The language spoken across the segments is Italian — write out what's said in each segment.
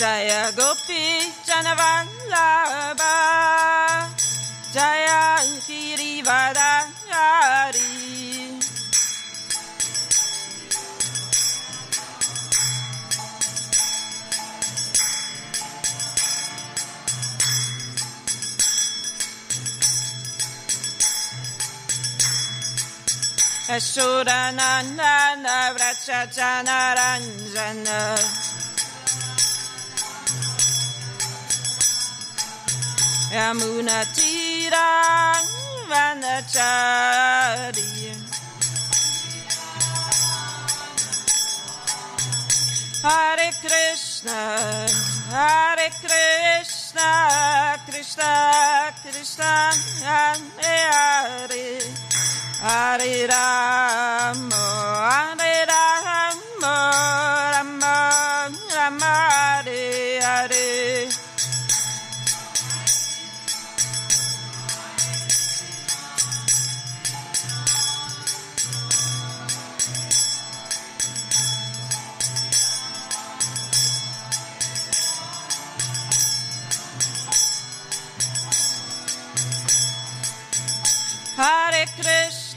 Jaya Gopi Janavallabha Jaya Girivadari Ashura Nandana Vracha Janaranjana Yamuna Tira Vanachari Hare Krishna Hare Krishna Krishna Krishna Hare Hare Hare Rama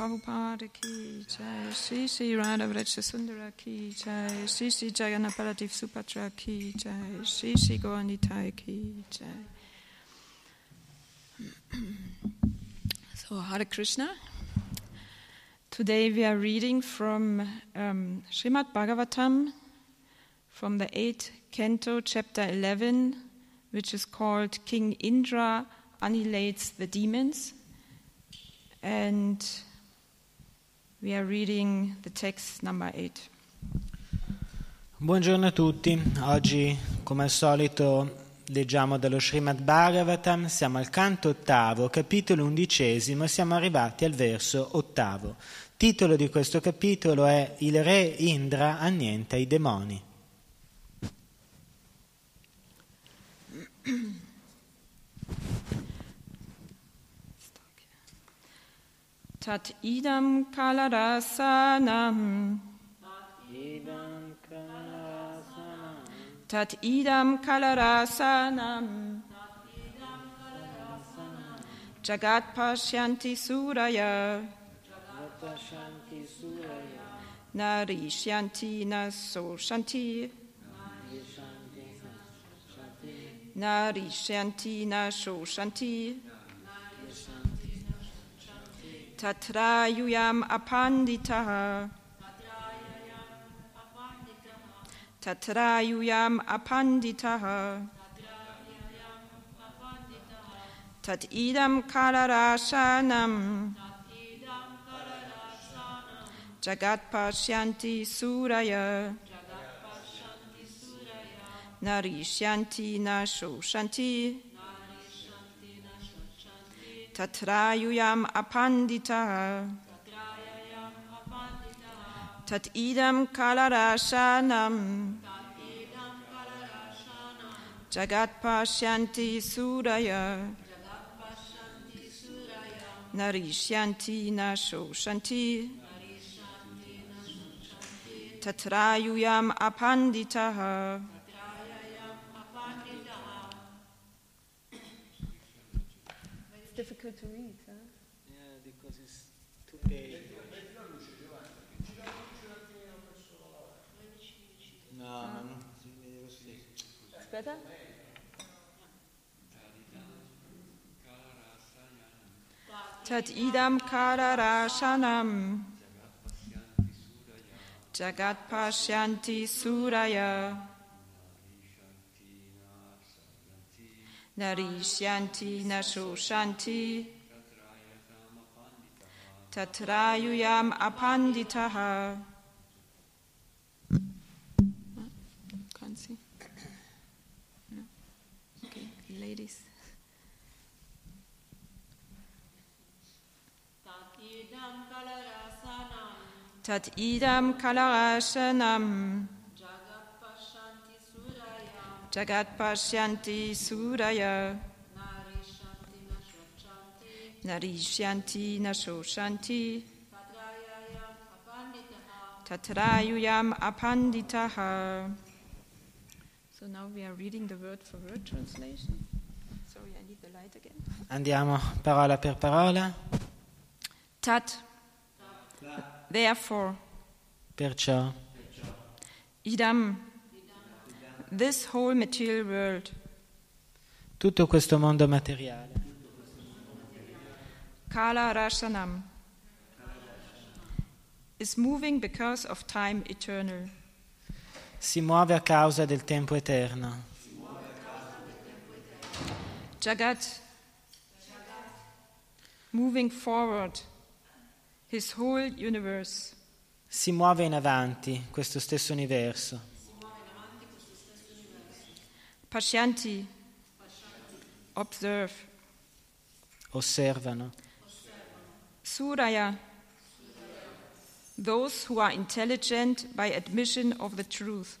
Prabhupada ki jai, Sri Sri Sundara ki jai, Sri Sri Supatra ki jai, Sri Sri ki jai. So, Hare Krishna. Today we are reading from um, Srimad Bhagavatam, from the 8th canto, chapter 11, which is called King Indra Annihilates the Demons. And we are reading the text number 8. Buongiorno a tutti, oggi come al solito leggiamo dallo Srimad Bhagavatam, siamo al canto ottavo, capitolo undicesimo e siamo arrivati al verso ottavo. Titolo di questo capitolo è Il re Indra annienta i demoni. Tat idam kalarasanam. Tat idam kalarasanam. Jagat pashyanti suraya. Nari shanti naso shanti. Nari shanti Tatrayuyam apanditaha. Tatrayuyam apanditaha. Tat idam kalarashanam. Jagat pashyanti suraya. Narishyanti nasho shanti. Tatrayuyam apanditaha. Tat idam kalarashanam. Jagat pashyanti suraya. Narishyanti nasho shanti. Tatrayuyam apanditaha. difficult to read, huh? Yeah, because it's too pale. No, ah. no, si vede lo stesso. Aspetta. Tad idam kara rasanam. Jagat pashyanti suraya. Narishyanti Nashoshanti Tatrayuyam Apanditaha Can't see. No. Okay, ladies. Tatidam kalarasanam Tat idam kalarashanam Jagapashanti Suraya Jagat Pashyanti Suraya Narishanti Nashoshanti Tatrayuyam Apanditaha. So now we are reading the word for word translation. Sorry, I need the light again. Andiamo parola per parola. Tat. Therefore, Perciò, idam. This whole material world, tutto questo mondo materiale, Kala Rashanam, is moving because of time eternal. si muove a causa del tempo eterno. Jagat, moving forward, his whole universe. Si muove in avanti questo stesso universo. Pashyanti, observe. Osservano. Suraya, those who are intelligent by admission of the truth.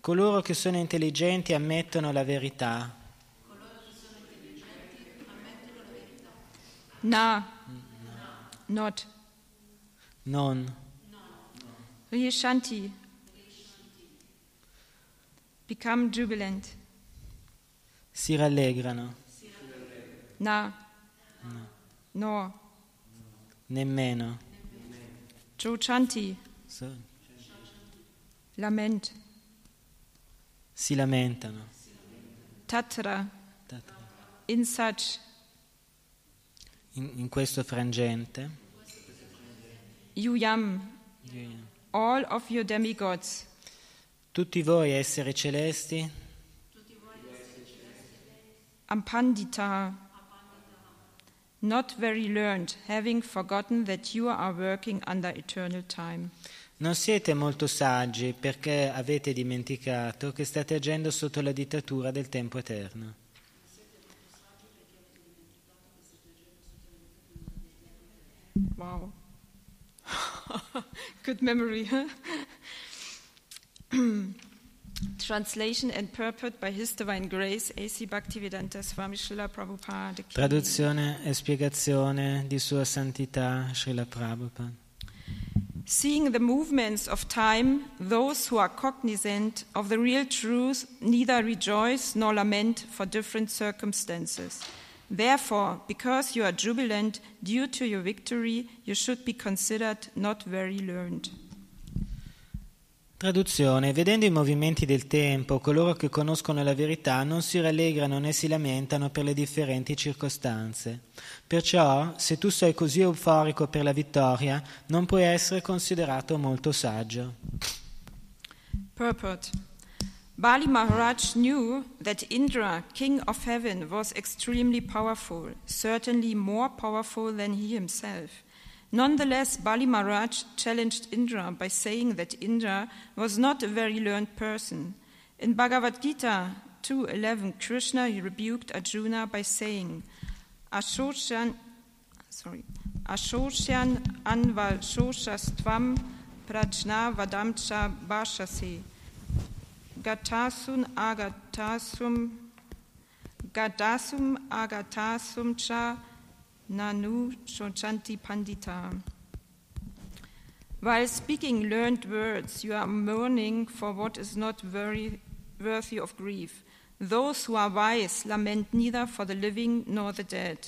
Coloro che sono intelligenti ammettono la verità. Na, not. Non. Riyashanti, become jubilant. Si rallegrano. Na, nor. Nemmeno. Jochanti, So- lament. si lamentano. Tatra, Tatra. in such. In, in questo frangente, Yuyam, all of your demigods, tutti voi esseri celesti Ampandita, not very learned, having forgotten that you are working under eternal time. non siete molto saggi perché avete dimenticato che state agendo sotto la dittatura del tempo eterno. Wow. Good memory, huh? Traduzione e spiegazione di Sua Santità Srila Prabhupada. Seeing the movements of time, those who are cognizant of the real truth neither rejoice nor lament for different circumstances. Therefore, because you are jubilant due to your victory, you should be considered not very learned. Traduzione. Vedendo i movimenti del tempo, coloro che conoscono la verità non si rallegrano né si lamentano per le differenti circostanze. Perciò, se tu sei così euforico per la vittoria, non puoi essere considerato molto saggio. Purport Bali Maharaj knew that Indra, king of heaven, was extremely powerful, certainly more powerful than he himself. Nonetheless, Bali Maharaj challenged Indra by saying that Indra was not a very learned person. In Bhagavad Gita 2.11, Krishna rebuked Arjuna by saying, Ashoshan, sorry, Ashoshan anvalshoshastvam prajna vadamcha bhashase. Gatasun agatasum gadasum agatasum cha nanu shochanti pandita. While speaking learned words, you are mourning for what is not very worthy of grief. Those who are wise lament neither for the living nor the dead.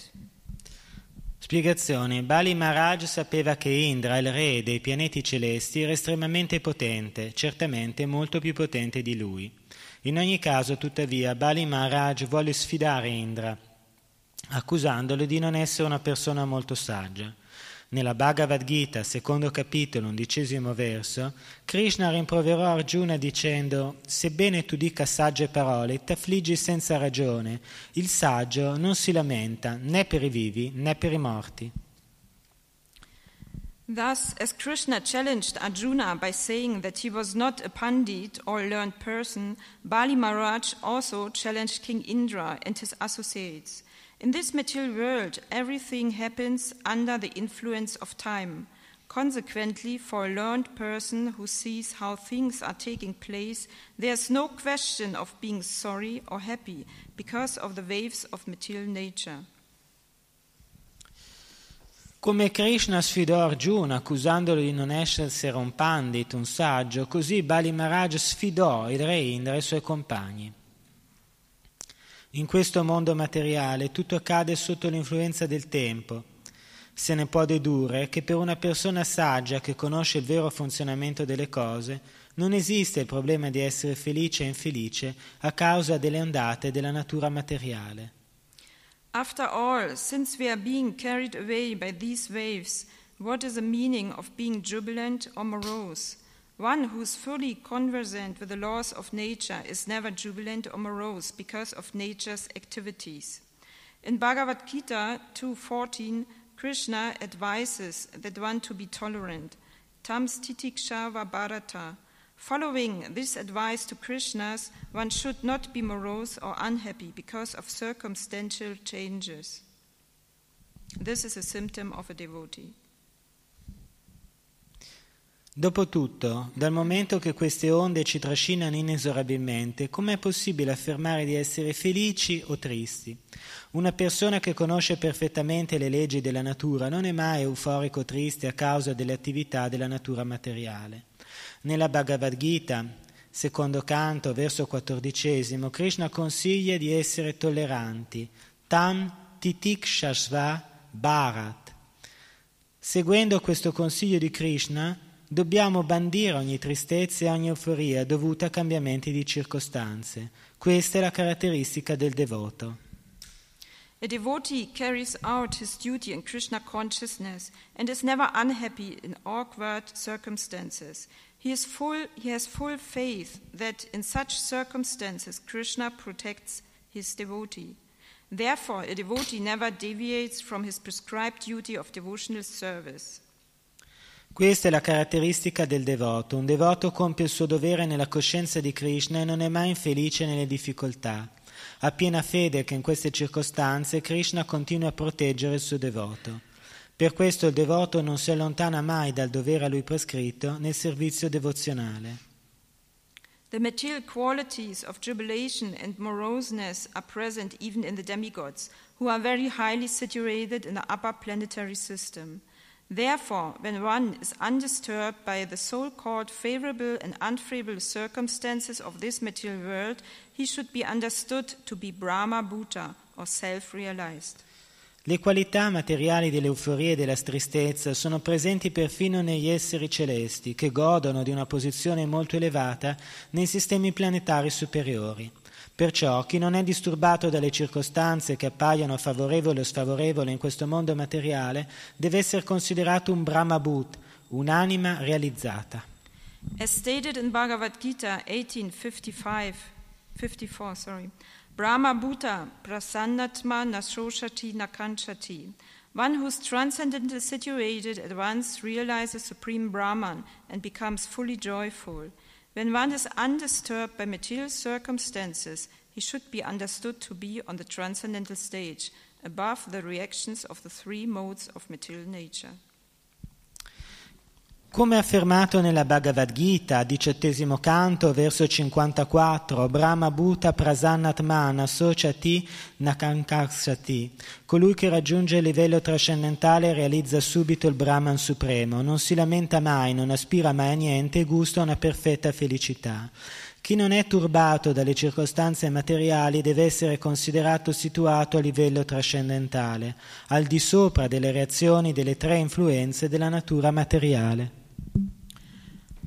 Spiegazione. Bali Maharaj sapeva che Indra, il re dei pianeti celesti, era estremamente potente, certamente molto più potente di lui. In ogni caso, tuttavia, Bali Maharaj volle sfidare Indra, accusandolo di non essere una persona molto saggia. Nella Bhagavad Gita, secondo capitolo, undicesimo verso, Krishna rimproverò Arjuna dicendo: Sebbene tu dica sagge parole, t'affliggi senza ragione. Il saggio non si lamenta né per i vivi né per i morti. Thus, as Krishna challenged Arjuna by saying that he was not a pandit or learned person, Bali Maharaj also challenged King Indra and his associates. In this material world, everything happens under the influence of time. Consequently, for a learned person who sees how things are taking place, there's no question of being sorry or happy because of the waves of material nature. Come Krishna sfidò Arjuna accusandolo di non essere un pandit, un saggio, così Bali Maharaj sfidò il re Indra e i suoi compagni. In questo mondo materiale tutto accade sotto l'influenza del tempo. Se ne può dedurre che per una persona saggia che conosce il vero funzionamento delle cose non esiste il problema di essere felice e infelice a causa delle ondate della natura materiale. After all, since we are being carried away by these waves, what is the meaning of being jubilant or morose? One who is fully conversant with the laws of nature is never jubilant or morose because of nature's activities. In Bhagavad Gita 2.14, Krishna advises that one to be tolerant. Tam stitiksha va bharata. Following this advice to Krishna's, one should not be morose or unhappy because of circumstantial changes. This is a symptom of a devotee. Dopotutto, dal momento che queste onde ci trascinano inesorabilmente, com'è possibile affermare di essere felici o tristi? Una persona che conosce perfettamente le leggi della natura non è mai euforico o triste a causa delle attività della natura materiale. Nella Bhagavad Gita, secondo canto, verso quattordicesimo, Krishna consiglia di essere tolleranti. Tam titikshasva bharat. Seguendo questo consiglio di Krishna, dobbiamo bandire ogni tristezza e ogni euforia dovuta a cambiamenti di circostanze. Questa è la caratteristica del devoto. A devotee carries out his duty in Krishna consciousness and is never unhappy in awkward circumstances. He, is full, he has full faith that in such circumstances Krishna protects his devotee. Therefore, a devotee never deviates from his prescribed duty of devotional service. Questa è la caratteristica del devoto. Un devoto compie il suo dovere nella coscienza di Krishna e non è mai infelice nelle difficoltà. Ha piena fede che in queste circostanze Krishna continua a proteggere il suo devoto. Per questo il devoto non si allontana mai dal dovere a lui prescritto nel servizio devozionale. The material qualities of jubilation and moroseness are present even in the demigods, who are very highly situated in the upper planetary system. Therefore, when one is undisturbed by the so called favorable and unfavorable circumstances of this material world, he should be understood to be Brahma Bhuta or self realized. Le qualità materiali dell'euforia e della tristezza sono presenti perfino negli esseri celesti, che godono di una posizione molto elevata nei sistemi planetari superiori. Perciò chi non è disturbato dalle circostanze che appaiono favorevoli o sfavorevoli in questo mondo materiale deve essere considerato un Brahma Bhut, un'anima realizzata. As stated in Bhagavad Gita 1855, 54, sorry, Brahma Bhuta prasannatma nashoshati nakanchati. One who's transcendently situated at once realizes Supreme Brahman and becomes fully joyful. When one is undisturbed by material circumstances, he should be understood to be on the transcendental stage, above the reactions of the three modes of material nature. Come affermato nella Bhagavad Gita, diciottesimo canto, verso 54, Brahma Bhuta Prasannatmana Sociati Nakankarsati, colui che raggiunge il livello trascendentale realizza subito il Brahman supremo, non si lamenta mai, non aspira mai a niente e gusta una perfetta felicità. Chi non è turbato dalle circostanze materiali deve essere considerato situato a livello trascendentale, al di sopra delle reazioni delle tre influenze della natura materiale.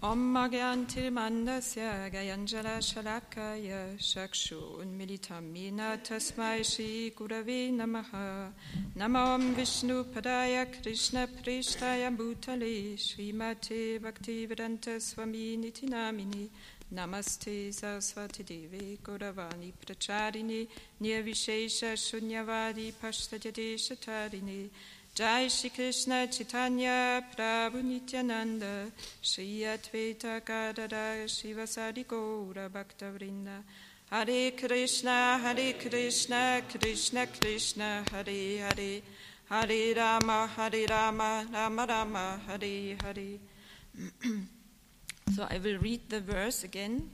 Om Magyantir Mandasya Gayanjala Shalakaya Shakshu Unmilitamina Tasmai Shri Gurave Namaha Namam Vishnu Padaya Krishna Prishtaya Bhutale Srimate Bhaktivedanta Swami Niti Namini Namaste Saraswati Devi Gauravani Pracharini Nirvishesha Shunyavadi Pashtadhyade Shatarini Jai Shri Krishna Chaitanya Prabhu Nityananda Shri Advaita Gadada Shivasadi Gaura Bhakta Vrinda. Hare Krishna Hare Krishna Krishna Krishna Hare Hare. Hare Rama Hare Rama Rama Rama Hare Hare. So I will read the verse again.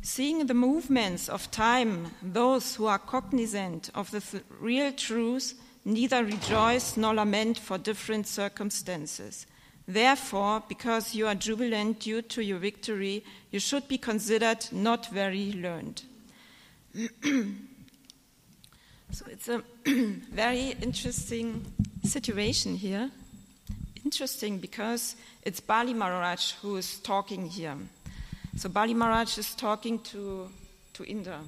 Seeing the movements of time, those who are cognizant of the th- real truth neither rejoice nor lament for different circumstances. Therefore, because you are jubilant due to your victory, you should be considered not very learned. so it's a very interesting situation here. Interesting because it's Bali Maharaj who is talking here. So Bali Maharaj is talking to, to Indra.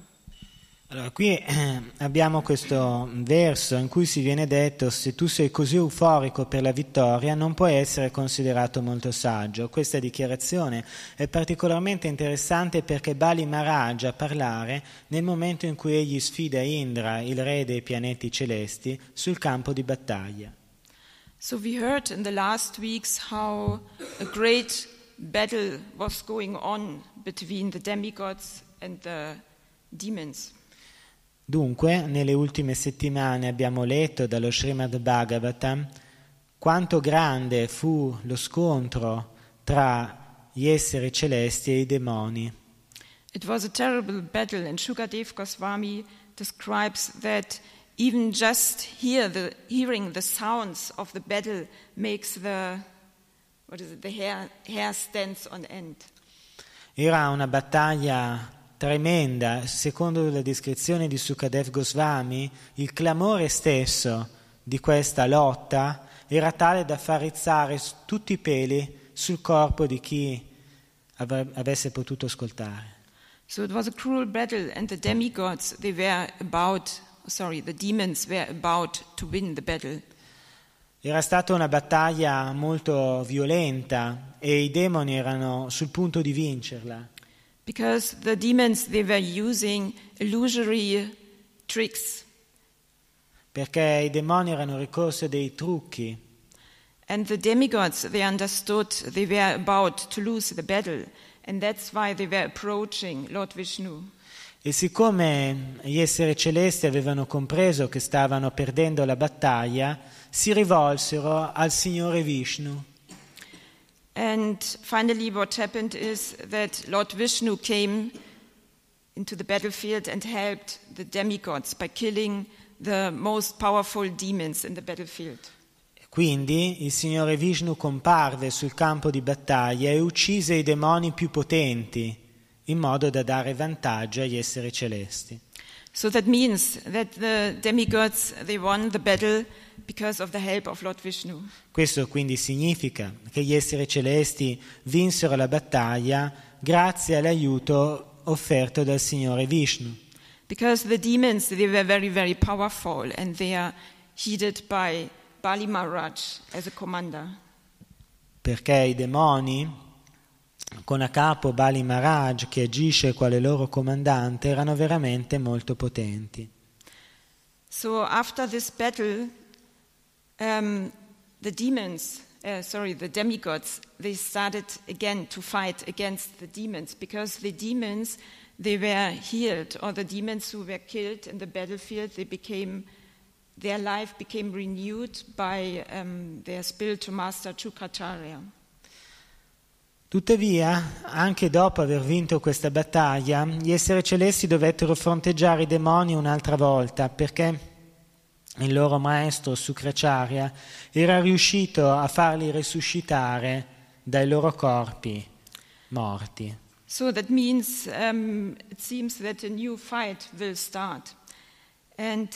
Allora, qui eh, abbiamo questo verso in cui si viene detto se tu sei così euforico per la vittoria non puoi essere considerato molto saggio. Questa dichiarazione è particolarmente interessante perché Bali Maharaj a parlare nel momento in cui egli sfida Indra, il re dei pianeti celesti, sul campo di battaglia. So we heard in the last weeks how a great battle was going on between the demigods and the demons. Dunque, nelle ultime settimane abbiamo letto dallo Srimad Bhagavatam quanto grande fu lo scontro tra gli esseri celesti e i demoni. It was a terrible battle, and Shukadev Goswami describes that even just hear the, hearing the sounds of the battle makes the what is it, the hair, hair stands on end. Era una battaglia tremenda, secondo la descrizione di Sukadev Goswami, il clamore stesso di questa lotta era tale da far rizzare tutti i peli sul corpo di chi avre- avesse potuto ascoltare. So it was a cruel battle, and the demigods they were about sorry, the demons were about to win the battle. Era stata una battaglia molto violenta e i demoni erano sul punto di vincerla. Because the demons they were using illusory tricks perché i demoni erano ricorsi a dei trucchi and the demigods they understood they were about to lose the battle and that's why they were approaching Lord Vishnu. e siccome gli esseri celesti avevano compreso che stavano perdendo la battaglia, si rivolsero al Signore Vishnu. And finally what happened is that Lord Vishnu came into the battlefield and helped the demigods by killing the most powerful demons in the battlefield. Quindi il Signore Vishnu comparve sul campo di battaglia e uccise i demoni più potenti, in modo da dare vantaggio agli esseri celesti. So that means that the demigods they won the battle because of the help of Lord Vishnu. Questo quindi significa che gli esseri celesti vinsero la battaglia grazie all'aiuto offerto dal Signore Vishnu. Because the demons they were very very powerful and they are headed by Bali Maharaj as a commander. perché i demoni, con a capo Bali Maharaj che agisce quale loro comandante, erano veramente molto potenti. So after this battle, um, the demons, uh, sorry, the demigods, they started again to fight against the demons because the demons they were healed, or the demons who were killed in the battlefield, they became their life became renewed by um, their spiritual master Chukacharya. Tuttavia, anche dopo aver vinto questa battaglia, gli esseri celesti dovettero fronteggiare i demoni un'altra volta perché il loro maestro Sukracharya era riuscito a farli risuscitare dai loro corpi morti. So that means um, it seems that a new fight will start. And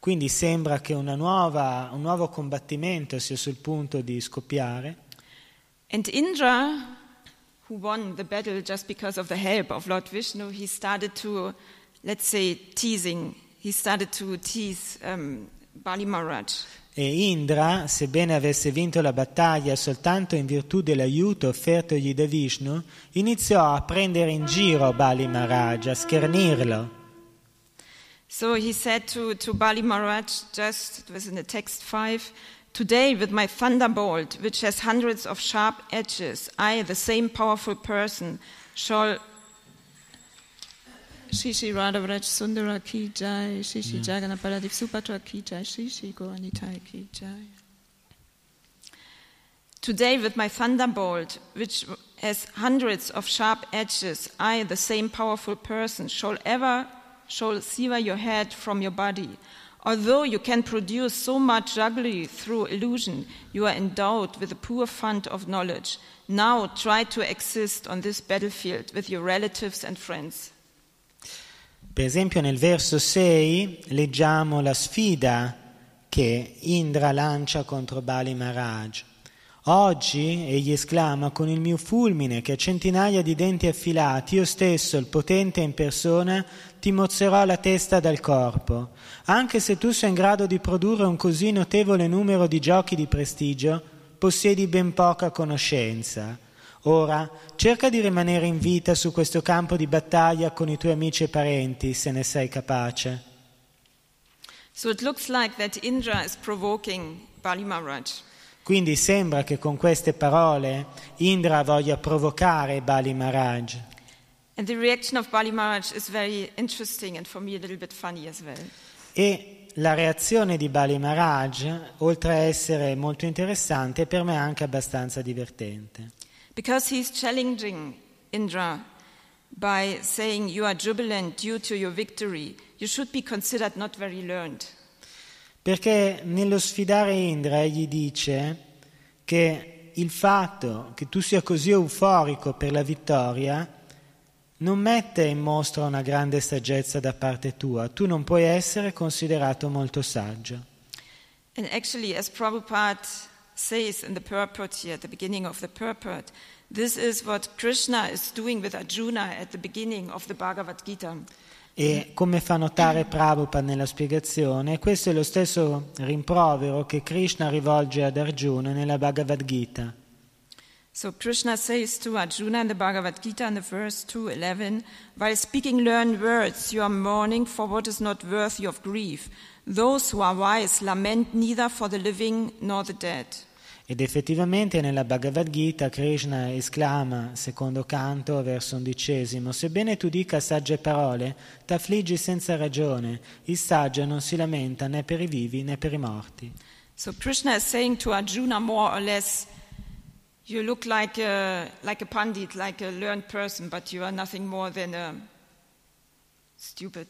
Quindi sembra che una nuova- un nuovo combattimento sia sul punto di scoppiare And Indra, who won the battle just because of the help of Lord Vishnu, he started to, let's say, teasing. He started to tease um, Bali Maharaj. e Indra, sebbene avesse vinto la battaglia soltanto in virtù dell'aiuto offertogli da Vishnu, iniziò a prendere in giro Bali Maharaj, a schernirlo. So he said to, to Bali Maharaj, just, it was in the text 5, Today, with my thunderbolt, which has hundreds of sharp edges, I, the same powerful person, shall. Shishi Radhavraj Sundara ki jai, Shishi Jagannath Baladev Subhadra ki jai, Shishi Goanitai ki jai. Today, with my thunderbolt, which has hundreds of sharp edges, I, the same powerful person, shall ever shall sever your head from your body. Although you can produce so much jugglery through illusion, you are endowed with a poor fund of knowledge. Now try to exist on this battlefield with your relatives and friends. Per esempio nel verso 6 leggiamo la sfida che Indra lancia contro Bali Maharaj. Oggi, egli esclama, con il mio fulmine che ha centinaia di denti affilati, io stesso, il potente in persona, ti mozzerò la testa dal corpo. Anche se tu sei in grado di produrre un così notevole numero di giochi di prestigio, possiedi ben poca conoscenza. Ora, cerca di rimanere in vita su questo campo di battaglia con i tuoi amici e parenti, se ne sei capace. So it looks like that Indra is provoking Bali Maharaj. Quindi sembra che con queste parole Indra voglia provocare Bali Maharaj. And the reaction of Bali Maharaj is very interesting and for me a little bit funny as well. E la reazione di Bali Maharaj, oltre a essere molto interessante, è per me anche abbastanza divertente. Because he's challenging Indra by saying, You are jubilant due to your victory. You should be considered not very learned. Perché nello sfidare Indra egli dice che il fatto che tu sia così euforico per la vittoria non mette in mostra una grande saggezza da parte tua, tu non puoi essere considerato molto saggio. And actually, as Prabhupada says in the purport here, at the beginning of the purport, this is what Krishna is doing with Arjuna at the beginning of the Bhagavad Gita. E come fa notare Prabhupada nella spiegazione, questo è lo stesso rimprovero che Krishna rivolge ad Arjuna nella Bhagavad Gita. So Krishna says to Arjuna in the Bhagavad Gita in the verse 211, while speaking learned words, you are mourning for what is not worthy of grief. Those who are wise lament neither for the living nor the dead. Ed effettivamente nella Bhagavad Gita Krishna esclama, secondo canto, verso undicesimo, sebbene tu dica sagge parole, t'affliggi senza ragione, il saggio non si lamenta né per i vivi né per i morti. So Krishna is saying to Arjuna more or less, you look like a, like a pandit, like a learned person, but you are nothing more than a stupid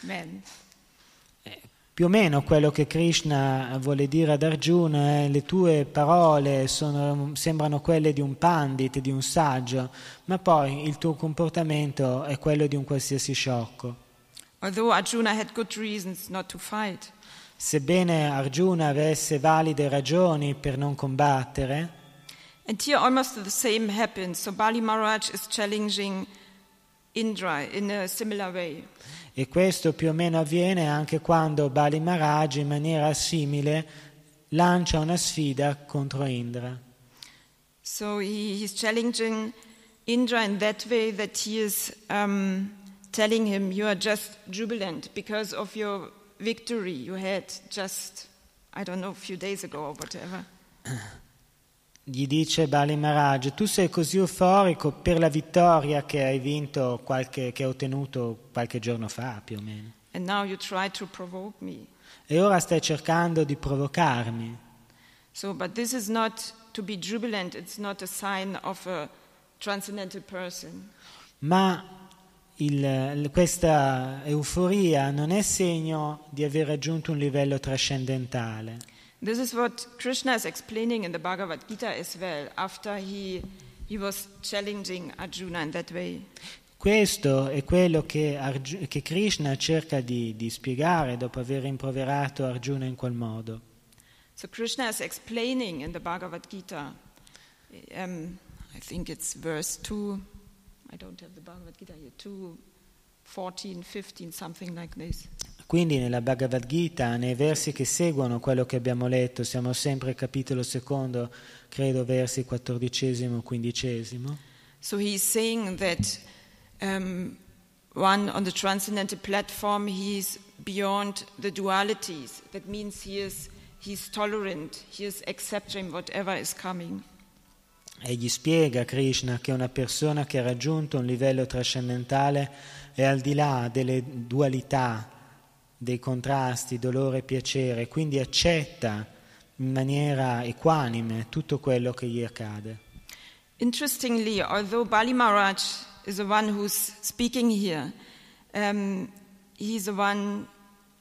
man. Più o meno quello che Krishna vuole dire ad Arjuna è le tue parole sono- sembrano quelle di un pandit, di un saggio, ma poi il tuo comportamento è quello di un qualsiasi sciocco. Sebbene Arjuna avesse valide ragioni per non combattere, And here almost the same happens. So Bali Maharaj is challenging Indra in a similar way. E questo più o meno avviene anche quando Bali Maharaj in maniera simile lancia una sfida contro Indra. So he, he's challenging Indra in that way that he is um, telling him, You are just jubilant because of your victory you had just, I don't know, a few days ago or whatever. Gli dice Bali Maharaj, tu sei così euforico per la vittoria che hai vinto, qualche, che hai ottenuto qualche giorno fa più o meno. E ora stai cercando di provocarmi. So, but this is not to be jubilant, it's not a sign of a transcendental person. Ma il- questa euforia non è segno di aver raggiunto un livello trascendentale. This is what Krishna is explaining in the Bhagavad Gita as well. After he he was challenging Arjuna in that way. Questo è quello che, Arju- che Krishna cerca di, di spiegare dopo aver rimproverato Arjuna in quel modo. So Krishna is explaining in the Bhagavad Gita, um, I think it's verse 2, I don't have the Bhagavad Gita here, 2, 14, 15, something like this. Quindi nella Bhagavad Gita, nei versi che seguono quello che abbiamo letto, siamo sempre al capitolo secondo, credo versi quattordicesimo, quindicesimo. So he's saying that um, one on the transcendental platform, he's beyond the dualities. That means he is he's tolerant, he is accepting whatever is coming. E gli spiega Krishna che una persona che ha raggiunto un livello trascendentale è al di là delle dualità, dei contrasti, dolore e piacere, quindi accetta in maniera equanime tutto quello che gli accade. Interestingly, although Bali Maharaj is the one who's speaking here, um, he's the one,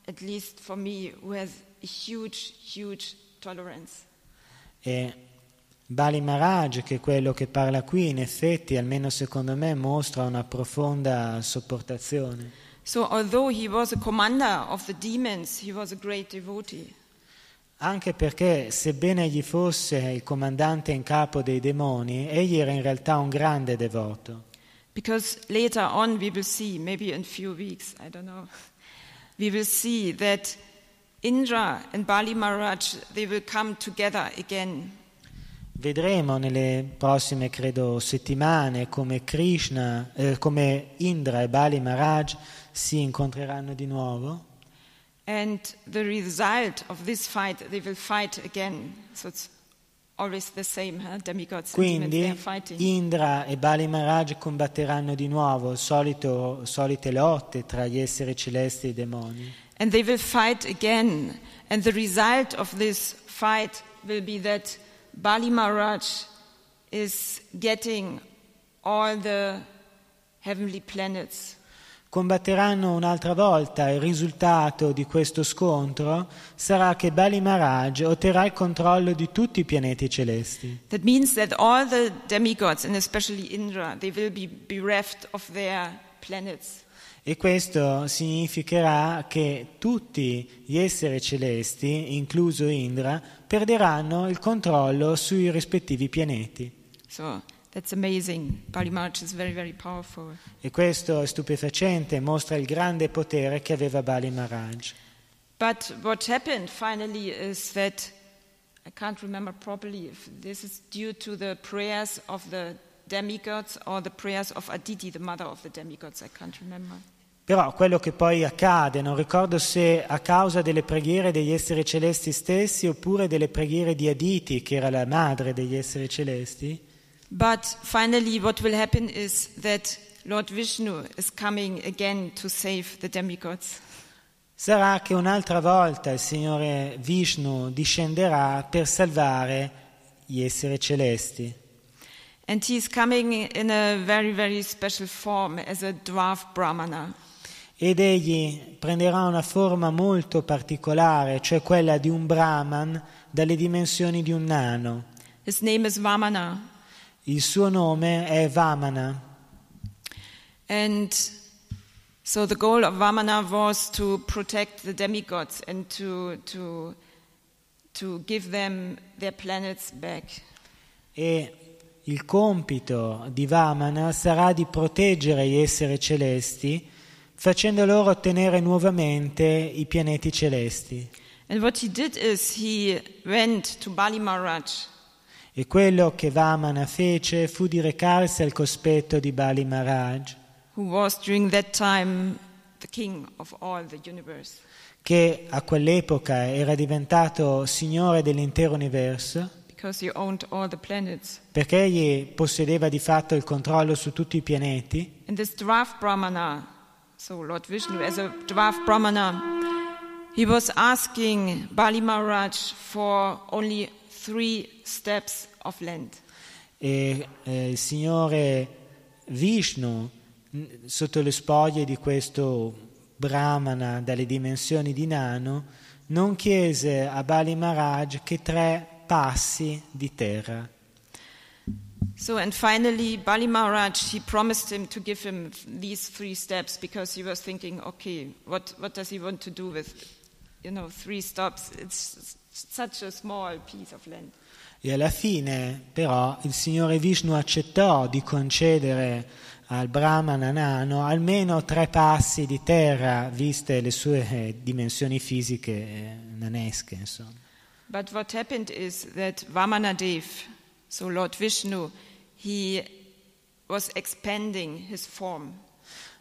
at least for me, who has a huge, huge tolerance. E Bali Maharaj, che è quello che parla qui, in effetti, almeno secondo me, mostra una profonda sopportazione. So, although he was a commander of the demons, he was a great devotee. Anche perché, sebbene egli fosse il comandante in capo dei demoni, egli era in realtà un grande devoto. Because later on we will see, maybe in few weeks, I don't know, we will see that Indra and Bali Maharaj, they will come together again. Vedremo nelle prossime, credo, settimane come Krishna, eh, come Indra e Bali Maharaj si incontreranno di nuovo And the result of this fight, they will fight again. So it's always the same, huh? they Quindi are fighting. Indra e Bali Maharaj combatteranno di nuovo, solito, solite lotte tra gli esseri celesti e i demoni. And they will fight again. And the result of this fight will be that Bali Maharaj is getting all the heavenly planets. Combatteranno un'altra volta, il risultato di questo scontro sarà che Bali Maharaj otterrà il controllo di tutti i pianeti celesti. That means that all the demigods, and especially Indra, they will be bereft of their planets. E questo significherà che tutti gli esseri celesti, incluso Indra, perderanno il controllo sui rispettivi pianeti. So that's amazing. Bali Maharaj is very, very powerful. E questo è stupefacente, mostra il grande potere che aveva Bali Maharaj. But what happened finally is that I can't remember properly if this is due to the prayers of the demigods or the prayers of Aditi, the mother of the demigods. I can't remember. Però quello che poi accade, non ricordo se a causa delle preghiere degli esseri celesti stessi oppure delle preghiere di Aditi, che era la madre degli esseri celesti, But finally, what will happen is that Lord Vishnu is coming again to save the demigods. sarà che un'altra volta il Signore Vishnu discenderà per salvare gli esseri celesti. And he's coming in a very, very special form as a dwarf brahmana. Ed egli prenderà una forma molto particolare, cioè quella di un Brahman dalle dimensioni di un nano. His name is Vamana. Il suo nome è Vamana. And so the goal of Vamana was to protect the demigods and to, to, to give them their planets back. E il compito di Vamana sarà di proteggere gli esseri celesti facendo loro ottenere nuovamente i pianeti celesti. And what he did is he went to Bali Maharaj E quello che Vamana fece fu di recarsi al cospetto di Bali Maharaj, che a quell'epoca era diventato signore dell'intero universo, perché egli possedeva di fatto il controllo su tutti i pianeti. And this dwarf brahmana, so Lord Vishnu as a dwarf brahmana, he was asking Bali Maharaj for only three steps of land. E eh, il signore Vishnu, sotto le spoglie di questo Brahmana dalle dimensioni di nano, non chiese a Bali Maharaj che tre passi di terra. So, and finally, Bali Maharaj, he promised him to give him these three steps because he was thinking, okay, what, what does he want to do with, you know, three stops? It's such a small piece of land. E alla fine, però, il Signore Vishnu accettò di concedere al Brahmana nano almeno tre passi di terra, viste le sue eh, dimensioni fisiche eh, nanesche. Insomma. But what happened is that Vamanadev, so Lord Vishnu, he was expanding his form.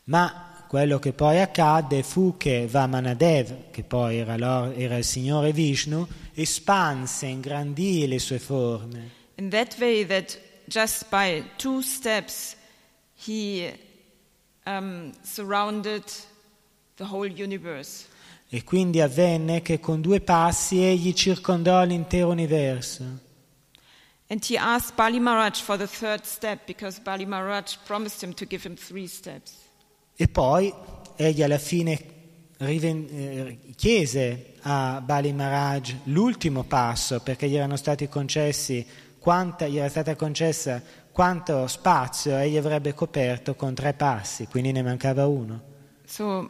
Ma quello che poi accadde fu che Vamanadev, che poi era, era il Signore Vishnu, espanse, ingrandì le sue forme. In that way, that just by two steps, he um, surrounded the whole universe. E quindi avvenne che con due passi egli circondò l'intero universo. And he asked Bali Maharaj for the third step because Bali Maharaj promised him to give him three steps. E poi egli alla fine eh, chiese a Bali Maharaj l'ultimo passo perché gli erano stati concessi quanta, gli era stata concessa quanto spazio egli avrebbe coperto con tre passi, quindi ne mancava uno. So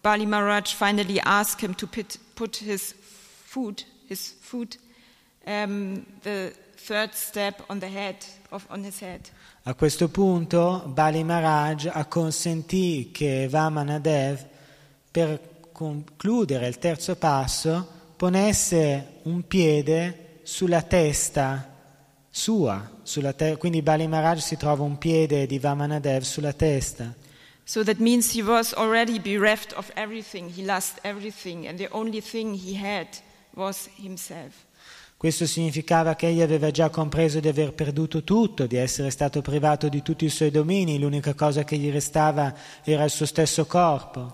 Bali Maharaj finally asked him to put, put his foot, his foot, um, the third step on the head of. A questo punto Bali Maharaj acconsentì che Vamanadev, per concludere il terzo passo, ponesse un piede sulla testa sua, sulla te- quindi Bali Maharaj si trova un piede di Vamanadev sulla testa. So that means he was already bereft of everything. He lost everything, and the only thing he had was himself. Questo significava che egli aveva già compreso di aver perduto tutto, di essere stato privato di tutti i suoi domini, l'unica cosa che gli restava era il suo stesso corpo.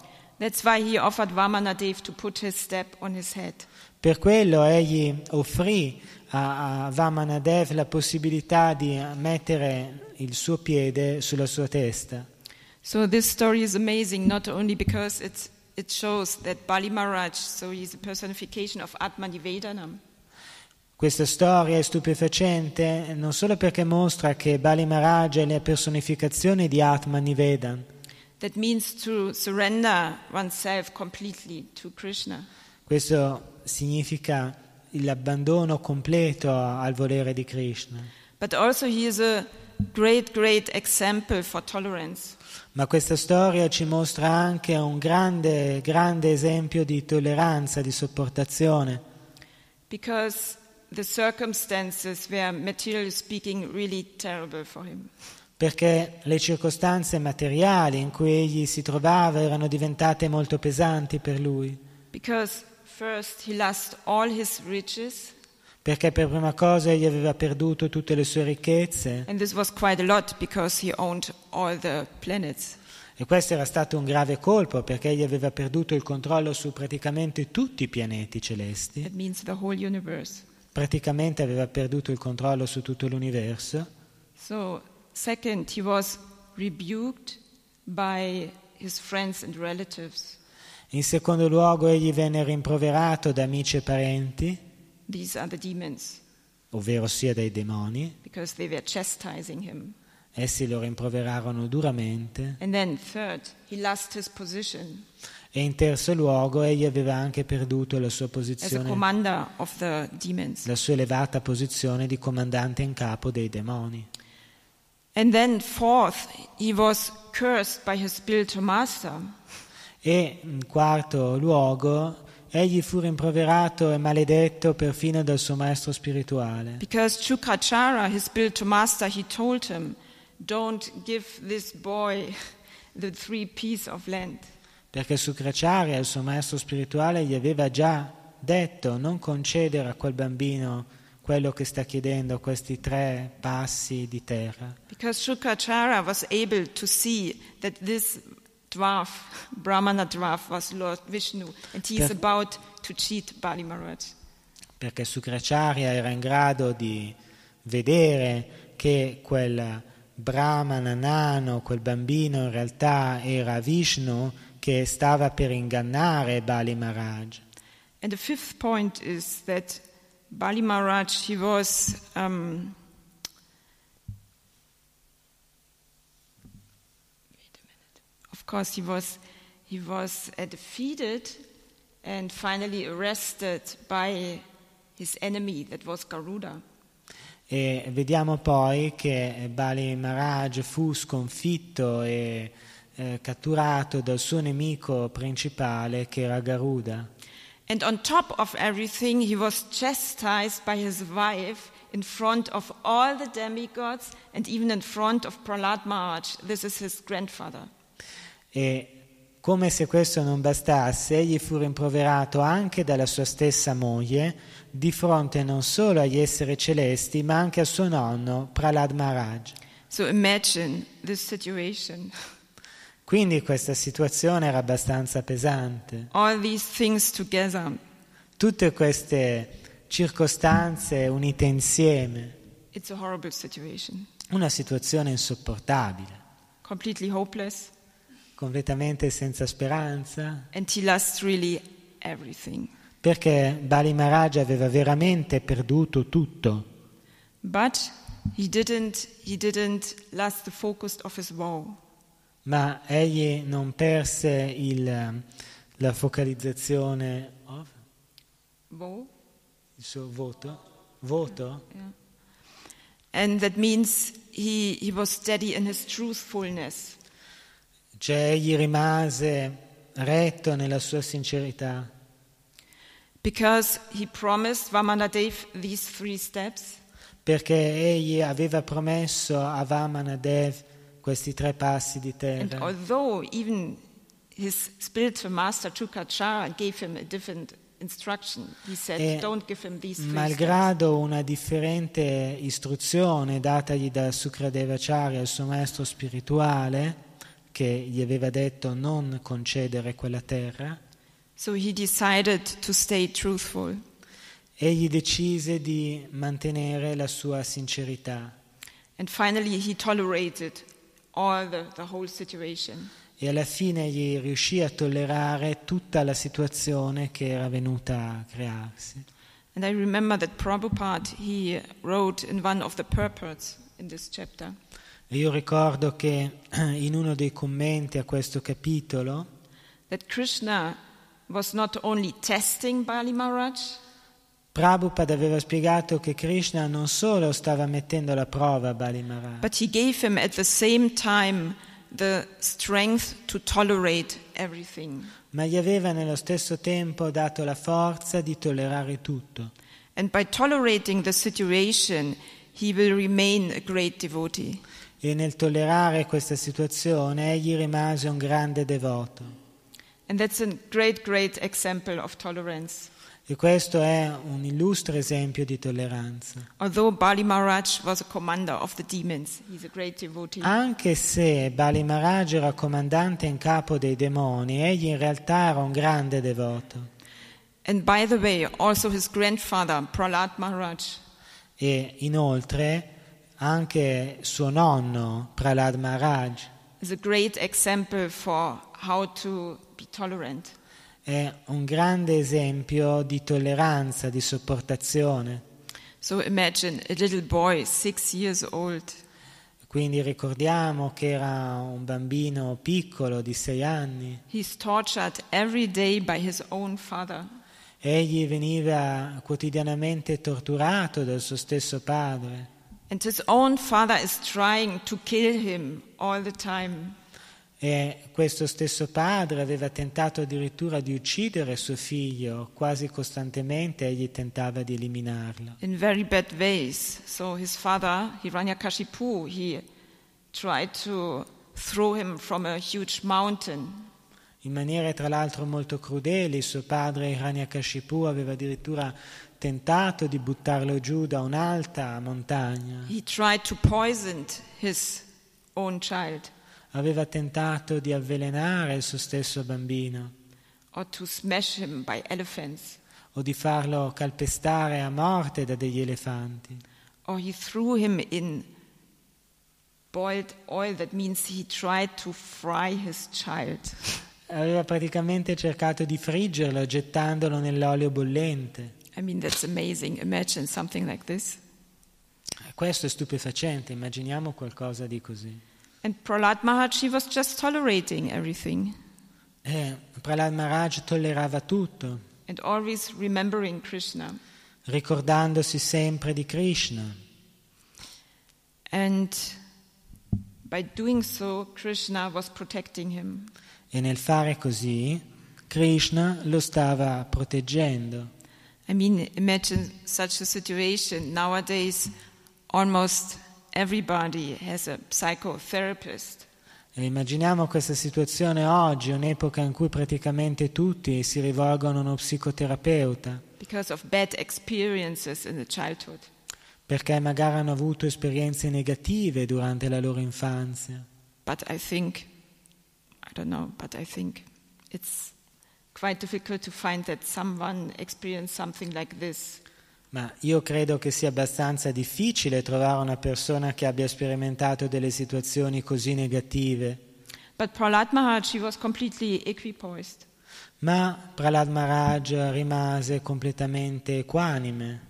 Per quello egli offrì a, a Vamanadev la possibilità di mettere il suo piede sulla sua testa. So this story is amazing, not only because it shows that Bali Maharaj, so he's a personification of Atmanivedanam, Questa storia è stupefacente non solo perché mostra che Bali Maharaj è la personificazione di Atman Nivedan, questo significa l'abbandono completo al volere di Krishna, great, great ma questa storia ci mostra anche un grande, grande esempio di tolleranza, di sopportazione, Because the circumstances were, materially speaking, really terrible for him. perché le circostanze materiali in cui egli si trovava erano diventate molto pesanti per lui, Because first he lost all his riches, perché per prima cosa egli aveva perduto tutte le sue ricchezze and this was quite a lot because he owned all the planets. e questo era stato un grave colpo perché egli aveva perduto il controllo su praticamente tutti i pianeti celesti, That means the whole universe. Praticamente aveva perduto il controllo su tutto l'universo. So, second. In secondo luogo egli venne rimproverato da amici e parenti, demons, ovvero sia dai demoni, essi lo rimproverarono duramente. And then, third, he lost his position E in terzo luogo egli aveva anche perduto la sua posizione, la sua elevata posizione di comandante in capo dei demoni. Fourth. E in quarto luogo egli fu rimproverato e maledetto perfino dal suo maestro spirituale, Because Chukrachara, his spiritual master, he told him, Don't give this boy the three piece of land. Perché Sukracharya, il suo maestro spirituale, gli aveva già detto non concedere a quel bambino quello che sta chiedendo, questi tre passi di terra. Because Shukracharya was able to see that this dwarf, Brahmana dwarf, was Lord Vishnu, and he is Per- about to cheat Bali Maharaj. perché Sukracharya era in grado di vedere che quel brahmana nano, quel bambino in realtà era Vishnu che stava per ingannare Bali Maharaj. And the fifth point is that Bali Maharaj, he was um, of course he was he was uh, defeated and finally arrested by his enemy that was Garuda. E vediamo poi che Bali Maharaj fu sconfitto e eh, catturato dal suo nemico principale che era Garuda. And on top of everything, he was chastised by his wife in front of all the demigods and even in front of Prahlad Maharaj. This is his grandfather. E come se questo non bastasse, egli fu rimproverato anche dalla sua stessa moglie di fronte non solo agli esseri celesti, ma anche a suo nonno, Prahlad Maharaj. So imagine this situation. Quindi questa situazione era abbastanza pesante. Tutte queste circostanze unite insieme, una situazione insopportabile, completamente senza speranza, really perché Bali Maharaj aveva veramente perduto tutto, But he didn't, he didn't lose the focus of his woe. Ma egli non perse il- la focalizzazione, of- Woe? il suo voto, voto And that means he, he was steady in his truthfulness. cioè egli rimase retto nella sua sincerità, Because he promised Vamanadev these three steps. perché egli aveva promesso a Vamanadev questi tre passi di And terra. although even his spiritual master Chukachara gave him a different instruction, he said, E don't give him these. Malgrado una differente istruzione datagli da Sukradevacharya, il suo maestro spirituale, che gli aveva detto non concedere quella terra, So he decided to stay truthful. egli decise di mantenere la sua sincerità And finally, he tolerated the, the e alla fine gli riuscì a tollerare tutta la situazione che era venuta a crearsi. And I remember that Prabhupada, he wrote in one of the purports in this chapter, E io ricordo che in uno dei commenti a questo capitolo that Krishna was not only testing Bali Maharaj, Prabhupada aveva spiegato che Krishna non solo stava mettendo alla prova Bali Maharaj, but he gave him at the same time the strength to tolerate everything. ma gli aveva nello stesso tempo dato la forza di tollerare tutto. And by tolerating the situation, he will remain a great devotee. E nel tollerare questa situazione egli rimase un grande devoto. And that's a great, great example of tolerance. E questo è un illustre esempio di tolleranza. Demons. Anche se Bali Maharaj era comandante in capo dei demoni, egli in realtà era un grande devoto. Way, E inoltre anche suo nonno, Prahlad Maharaj, is a great example for how to be tolerant. È un grande esempio di tolleranza, di sopportazione. So imagine a little boy, six years old, Quindi ricordiamo che era un bambino piccolo di sei anni. he's tortured every day by his own father. Egli veniva quotidianamente torturato dal suo stesso padre And his own father is trying to kill him all the time. E questo stesso padre aveva tentato addirittura di uccidere suo figlio, quasi costantemente egli tentava di eliminarlo. in very bad ways. So his father, Hiranyakashipu, he tried to throw him from a huge mountain. In maniere tra l'altro molto crudeli, suo padre Hiranyakashipu aveva addirittura tentato di buttarlo giù da un'alta montagna, He tried to poison his own child aveva tentato di avvelenare il suo stesso bambino o di farlo calpestare a morte da degli elefanti. Or he threw him in boiled oil. That means he tried to fry his child. Aveva praticamente cercato di friggerlo gettandolo nell'olio bollente. I mean, that's amazing. Imagine something like this. Questo è stupefacente, immaginiamo qualcosa di così. And Prahlad Maharaj, he was just tolerating everything E Prahlad Maharaj tollerava tutto, and always remembering Krishna. ricordandosi sempre di Krishna. And by doing so, Krishna was protecting him. E nel fare così, Krishna lo stava proteggendo. I mean, imagine such a situation. Nowadays, almost everybody has a psychotherapist. E immaginiamo questa situazione oggi, un'epoca in cui praticamente tutti si rivolgono a uno psicoterapeuta, because of bad experiences in the childhood. perché magari hanno avuto esperienze negative durante la loro infanzia. But I think, I don't know, but I think it's quite difficult to find that someone experienced something like this. Ma io credo che sia abbastanza difficile trovare una persona che abbia sperimentato delle situazioni così negative. But Prahlad Maharaj, he was completely equipoised. Ma Prahlad Maharaj rimase completamente equanime.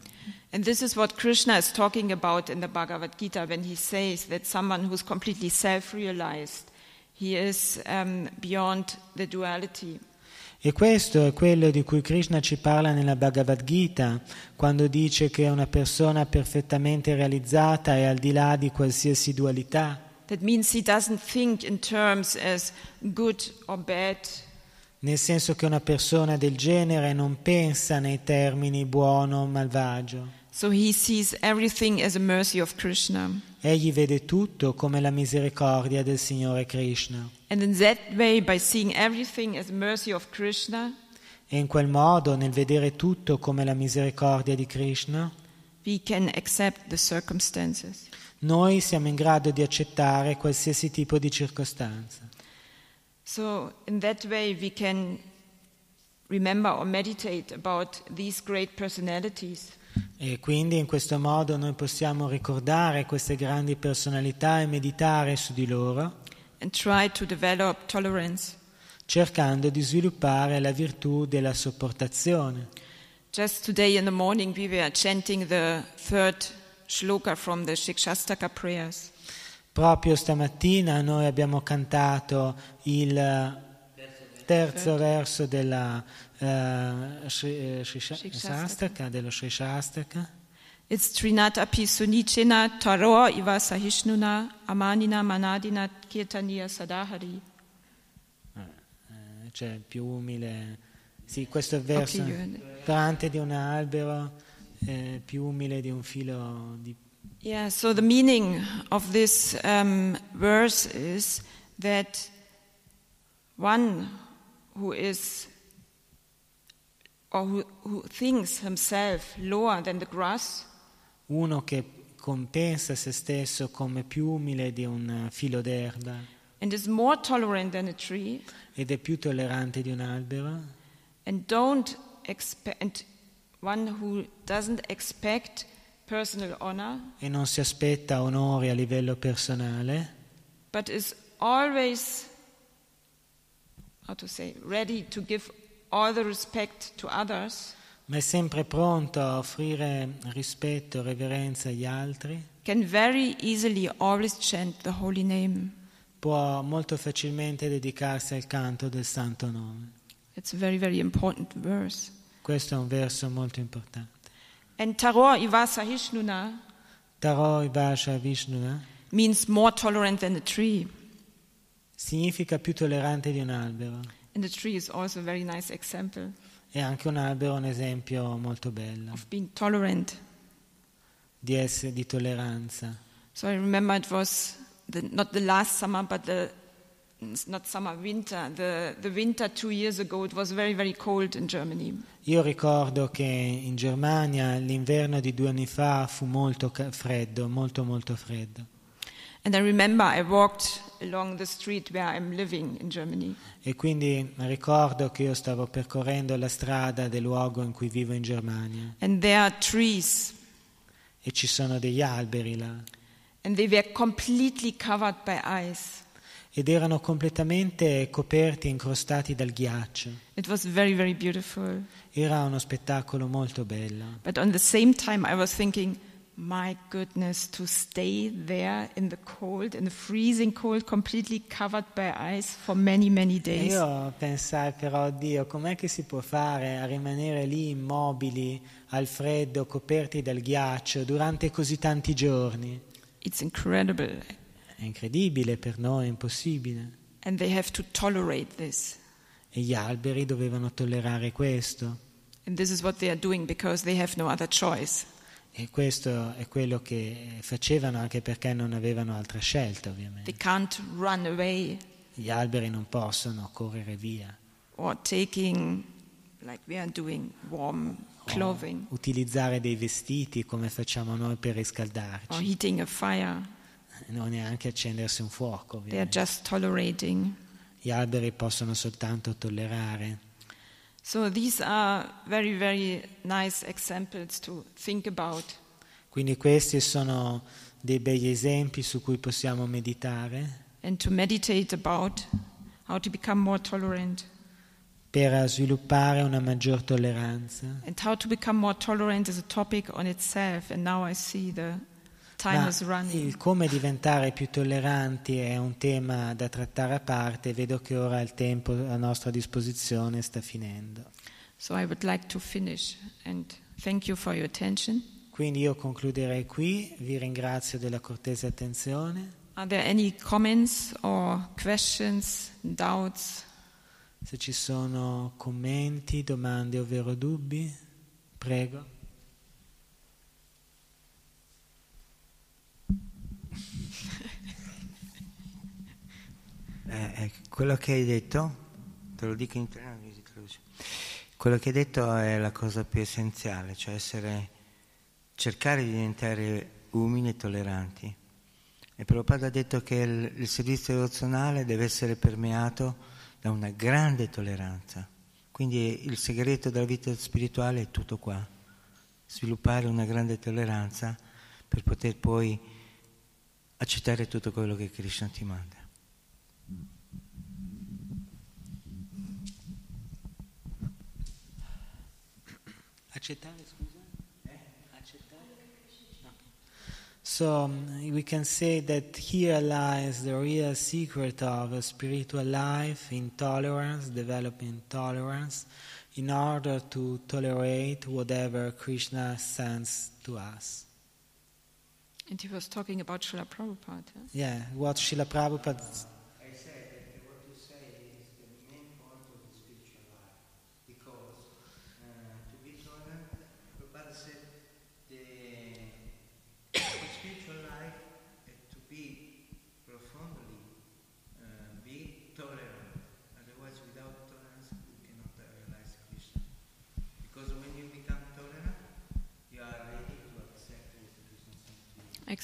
And this is what Krishna is talking about in the Bhagavad Gita when he says that someone who's completely self realized, he is um, beyond the duality. E questo è quello di cui Krishna ci parla nella Bhagavad Gita, quando dice che una persona perfettamente realizzata è al di là di qualsiasi dualità. That means he doesn't think in terms as good or bad, Nel senso che una persona del genere non pensa nei termini buono o malvagio. So he sees everything as a mercy of Krishna. Egli vede tutto come la misericordia del Signore Krishna. And in that way, by seeing everything as mercy of Krishna, E in quel modo, nel vedere tutto come la misericordia di Krishna, we can accept the circumstances. noi siamo in grado di accettare qualsiasi tipo di circostanza. So, in that way, we can remember or meditate about these great personalities. E quindi in questo modo noi possiamo ricordare queste grandi personalità e meditare su di loro, cercando di sviluppare la virtù della sopportazione. Just today in the morning, we were chanting the third shloka from the Shikshastaka prayers. Proprio stamattina noi abbiamo cantato il terzo verso della eh, Shri- Shastaka, dello Sri Shastaka. It's Trinatapi Sunichena Taro Iva Sahishnuna Amanina Manadina Kirtaniya Sadahari. Eh, cioè più umile. Sì, questo è verso. Plante di un albero, eh, più umile di un filo di Yeah, so the meaning of this um, verse is that one who is or who, who thinks himself lower than the grass? Uno che compensa se stesso come più umile di un filo d'erba. And is more tolerant than a tree. Ed è più tollerante di un albero. And don't expect and one who doesn't expect personal honor. E non si aspetta onori a livello personale, but is always how to say ready to give all the respect to others ma è sempre pronto a offrire rispetto, reverenza agli altri, can very easily always chant the holy name. può molto facilmente dedicarsi al canto del santo nome. It's a very, very important verse. Questo è un verso molto importante. And Taror Ivasa Hishnuna Taro Ivasha Vishnuna means more tolerant than a tree. significa più tollerante di un albero. And the tree is also a very nice example E anche un albero è un esempio molto bello of being tolerant. di, essere, di tolleranza. So I remember it was the, not the last summer, but the not summer, winter. The, the winter two years ago, it was very, very cold in Germany. Io ricordo che in Germania l'inverno di due anni fa fu molto freddo, molto molto freddo. And I remember I walked along the street where I'm living in Germany. E quindi ricordo che io stavo percorrendo la strada del luogo in cui vivo in Germania And there are trees, e ci sono degli alberi là and they were completely covered by ice. ed erano completamente coperti incrostati dal ghiaccio. It was very, very beautiful. Era uno spettacolo molto bello. But on the same time, I was thinking, my goodness, to stay there in the cold, in the freezing cold, completely covered by ice for many, many days. io pensai però, Dio, com'è che si può fare a rimanere lì immobili al freddo, coperti dal ghiaccio durante così tanti giorni? It's incredible. È incredibile per noi, è impossibile. And they have to tolerate this. E gli alberi dovevano tollerare questo. And this is what they are doing because they have no other choice. E questo è quello che facevano anche perché non avevano altra scelta, They ovviamente. can't run away Gli alberi non possono correre via, or taking, like we are doing, warm clothing utilizzare dei vestiti come facciamo noi per riscaldarci, heating a fire. non neanche accendersi un fuoco. They are ovviamente. Gli alberi possono soltanto tollerare. So these are very, very nice examples to think about. Quindi questi sono dei begli esempi su cui possiamo meditare and to meditate about how to become more tolerant per sviluppare una maggior tolleranza. and how to become more tolerant is a topic on itself and now i see the il come diventare più tolleranti è un tema da trattare a parte, vedo che ora il tempo a nostra disposizione sta finendo. so i would like to finish and thank you for your attention Quindi io concluderei qui, vi ringrazio della cortese attenzione. are there any comments or questions doubts Se ci sono commenti, domande ovvero dubbi, prego. Eh, eh, quello che hai detto, te lo dico in italiano, così traduci. quello che hai detto è la cosa più essenziale, cioè essere, cercare di diventare umili e tolleranti. E Prabhupada ha detto che il, il servizio devozionale deve essere permeato da una grande tolleranza. Quindi il segreto della vita spirituale è tutto qua, sviluppare una grande tolleranza per poter poi accettare tutto quello che Krishna ti manda. Accettare, scusa? Accettare? So um, we can say that here lies the real secret of a spiritual life in tolerance, developing tolerance, in order to tolerate whatever Krishna sends to us. and he was talking about Srila Prabhupada? Yeah, what Srila Prabhupada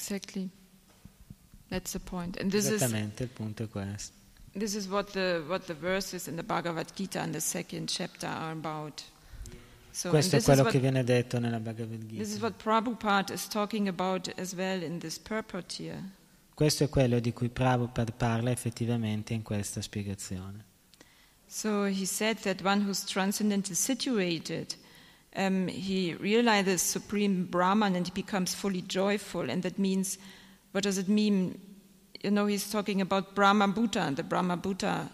exactly that's the point and this is Esattamente, il punto è questo. This is what the what the verses in the Bhagavad Gita in the second chapter are about. So and Questo è is, quello what, che viene detto nella Bhagavad this is Gita. what Prabhupada is talking about as well in this purport here. Questo è quello di cui Prabhupada parla effettivamente in questa spiegazione. So he said that one who's transcendently situated, um, he realizes supreme Brahman and he becomes fully joyful. And that means, what does it mean? You know, he's talking about Brahma Bhuta, the Brahma Bhuta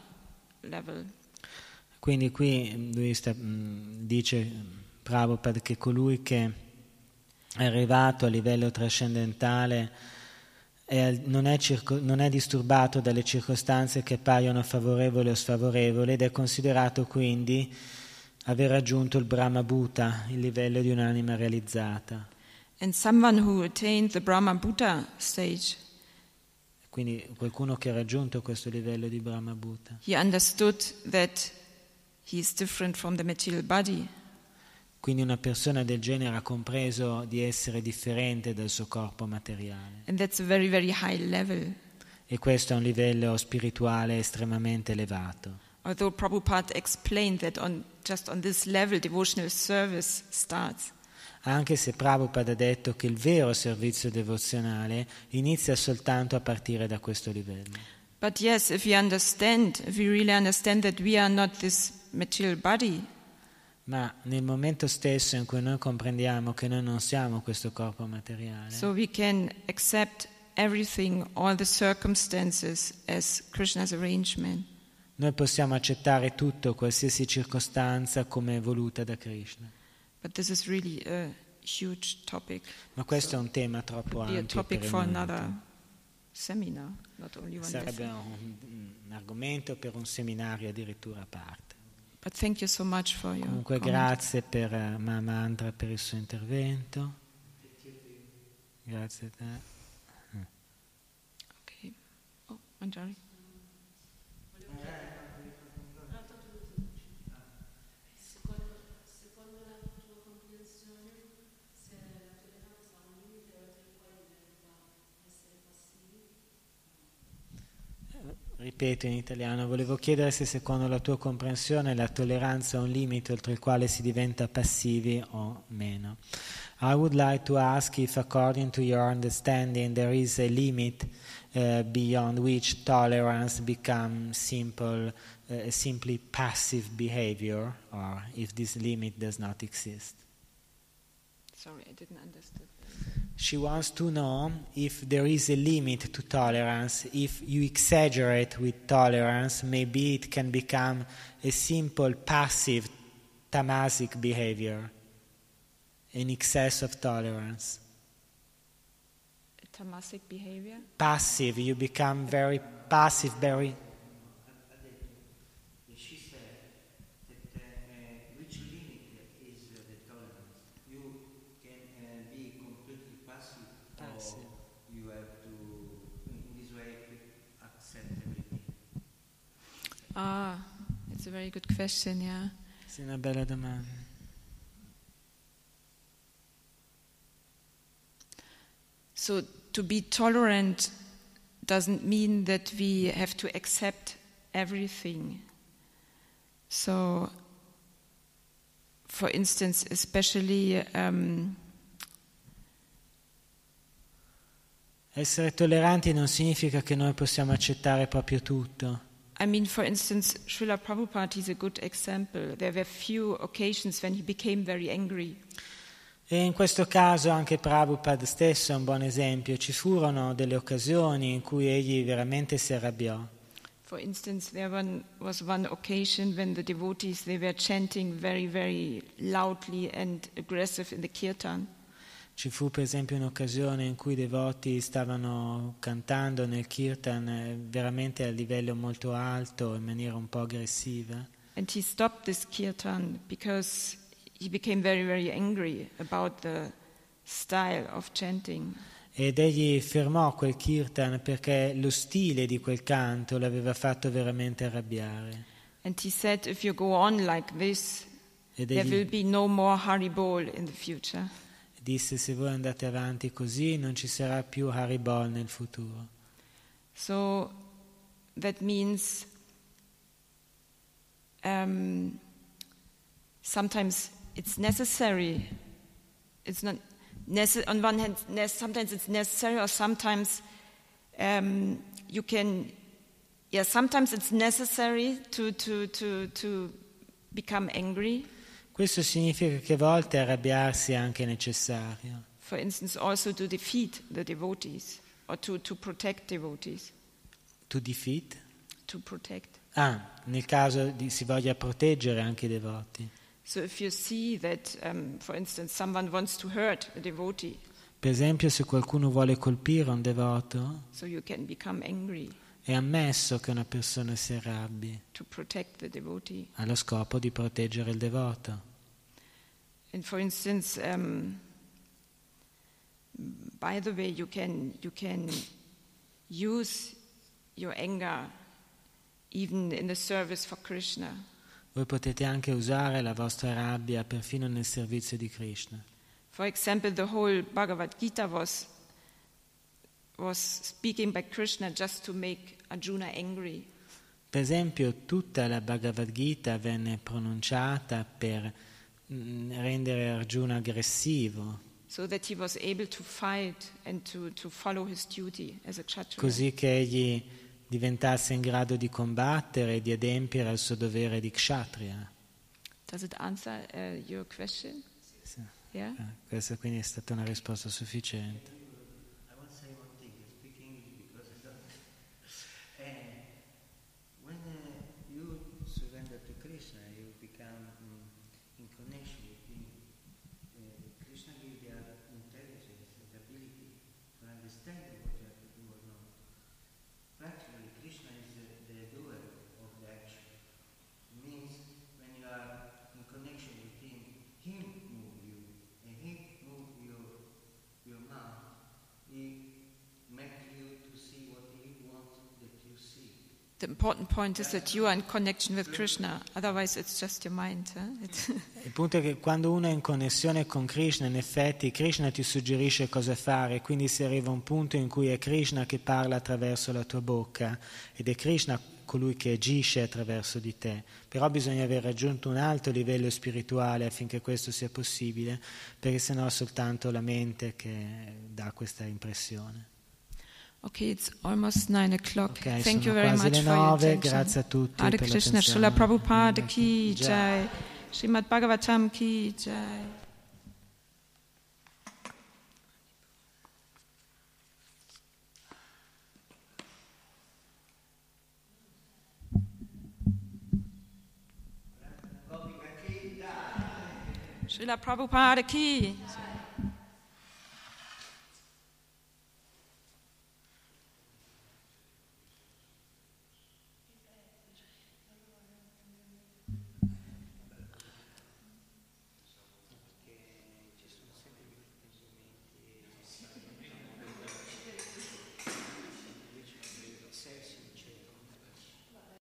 level. Quindi qui mm, lui sta- mm, dice mm, Prabhupada che colui che è arrivato a livello trascendentale è non, è circo- non è disturbato dalle circostanze che appaiono favorevoli o sfavorevoli ed è considerato quindi aver raggiunto il Brahma Bhuta, il livello di un'anima realizzata. And someone who attained the Brahma Bhuta stage, Quindi qualcuno che ha raggiunto questo livello di Brahma Bhuta. he understood that he is different from the material body. Quindi una persona del genere ha compreso di essere differente dal suo corpo materiale. And that's a very, very high level. E questo è un livello spirituale estremamente elevato. Although Prabhupada explained that on just on this level devotional service starts. Anche se Prabhupada ha detto che il vero servizio devozionale inizia soltanto a partire da questo livello. But yes, if we understand, if we really understand that we are not this material body, Ma nel momento stesso in cui noi comprendiamo che noi non siamo questo corpo materiale, So we can accept everything, all the circumstances as Krishna's arrangement. Noi possiamo accettare tutto, qualsiasi circostanza come voluta da Krishna. Really. Ma questo è un tema troppo ampio per il momento. seminar, Sarebbe un, un argomento per un seminario addirittura a parte. So Comunque comment. grazie per eh, Mama Andra per il suo intervento. Grazie a te. Okay. Oh, Ripeto in italiano, volevo chiedere se secondo la tua comprensione la tolleranza ha un limite oltre il quale si diventa passivi o meno. I would like to ask if according to your understanding there is a limit uh, beyond which tolerance becomes simple, uh, simply passive behavior or if this limit does not exist. Sorry, I didn't understand. She wants to know if there is a limit to tolerance. If you exaggerate with tolerance, maybe it can become a simple passive tamasic behavior, an excess of tolerance. Tamasic behavior? Passive, you become very passive, very. She said that uh, which limit is uh, the tolerance? You can uh, be completely passive, Passive. or you have to, in this way, accept everything. Ah, it's a very good question, yeah. Sì, una bella domanda. So to be tolerant doesn't mean that we have to accept everything. So, for instance, especially um, Essere tolleranti non significa che noi possiamo accettare proprio tutto. I mean, for instance, Srila Prabhupada is a good example. There were few occasions when he became very angry. E in questo caso anche Prabhupada stesso è un buon esempio. Ci furono delle occasioni in cui egli veramente si arrabbiò. For instance, there one, was one occasion when the devotees they were chanting very, very loudly and aggressive in the kirtan. Ci fu per esempio un'occasione in cui i devoti stavano cantando nel kirtan eh, veramente a livello molto alto, in maniera un po' aggressiva. And he stopped this kirtan because he became very, very angry about the style of chanting. Ed egli fermò quel kirtan perché lo stile di quel canto l'aveva fatto veramente arrabbiare. And he said, if you go on like this, Ed there will egli be no more Haribol in the future. Disse se voi andate avanti così non ci sarà più Haribol nel futuro. So that means um, sometimes it's necessary. It's not necessary. On one hand, ne- sometimes it's necessary, or sometimes um, you can. Yeah, sometimes it's necessary to to to to become angry. Questo significa che a volte arrabbiarsi è anche necessario. For instance, also to defeat the devotees or to, to protect devotees. To defeat? To protect. Ah, nel caso di, si voglia proteggere anche i devoti. So if you see that, um, for instance, someone wants to hurt a devotee, Per esempio, se qualcuno vuole colpire un devoto, so you can become angry è ammesso che una persona si arrabbi, to protect the devotee. allo scopo di proteggere il devoto. And for instance, um, by the way, you can you can use your anger even in the service for Krishna. Voi potete anche usare la vostra rabbia perfino nel servizio di Krishna. For example, the whole Bhagavad Gita was was speaking by Krishna just to make Arjuna angry. Per esempio, tutta la Bhagavad Gita venne pronunciata per rendere Arjuna aggressivo, so that he was able to fight and to, to follow his duty as a kshatriya. così che egli diventasse in grado di combattere e di adempiere al suo dovere di kshatriya. Does it answer uh, your question? Sì. Yeah? Eh, Questa quindi è stata una risposta sufficiente. I want to say one thing. I speak English because I don't. Eh, when uh, you surrender to Krishna, you become mm, in connection with Him. Uh, Krishna gives you the intelligence and the ability to understand what you have to do or not. Practically, Krishna is the, the doer of the action. It means when you are in connection with Him, Him move you, and He move your your mouth. He make you to see what He wants that you see. The important point is that you are in connection with Krishna. Otherwise, it's just your mind. It's Il punto è che quando uno è in connessione con Krishna, in effetti Krishna ti suggerisce cosa fare, quindi si arriva a un punto in cui è Krishna che parla attraverso la tua bocca ed è Krishna colui che agisce attraverso di te. Però bisogna aver raggiunto un alto livello spirituale affinché questo sia possibile, perché sennò è soltanto la mente che dà questa impressione. okay, it's almost nine o'clock. Ok, Thank you very much le for your attention. grazie a tutti Hare per Krishna. Srila Prabhupada Hare ki Jai. jai. Srimad Bhagavatam ki jai. Srila Prabhupada ki.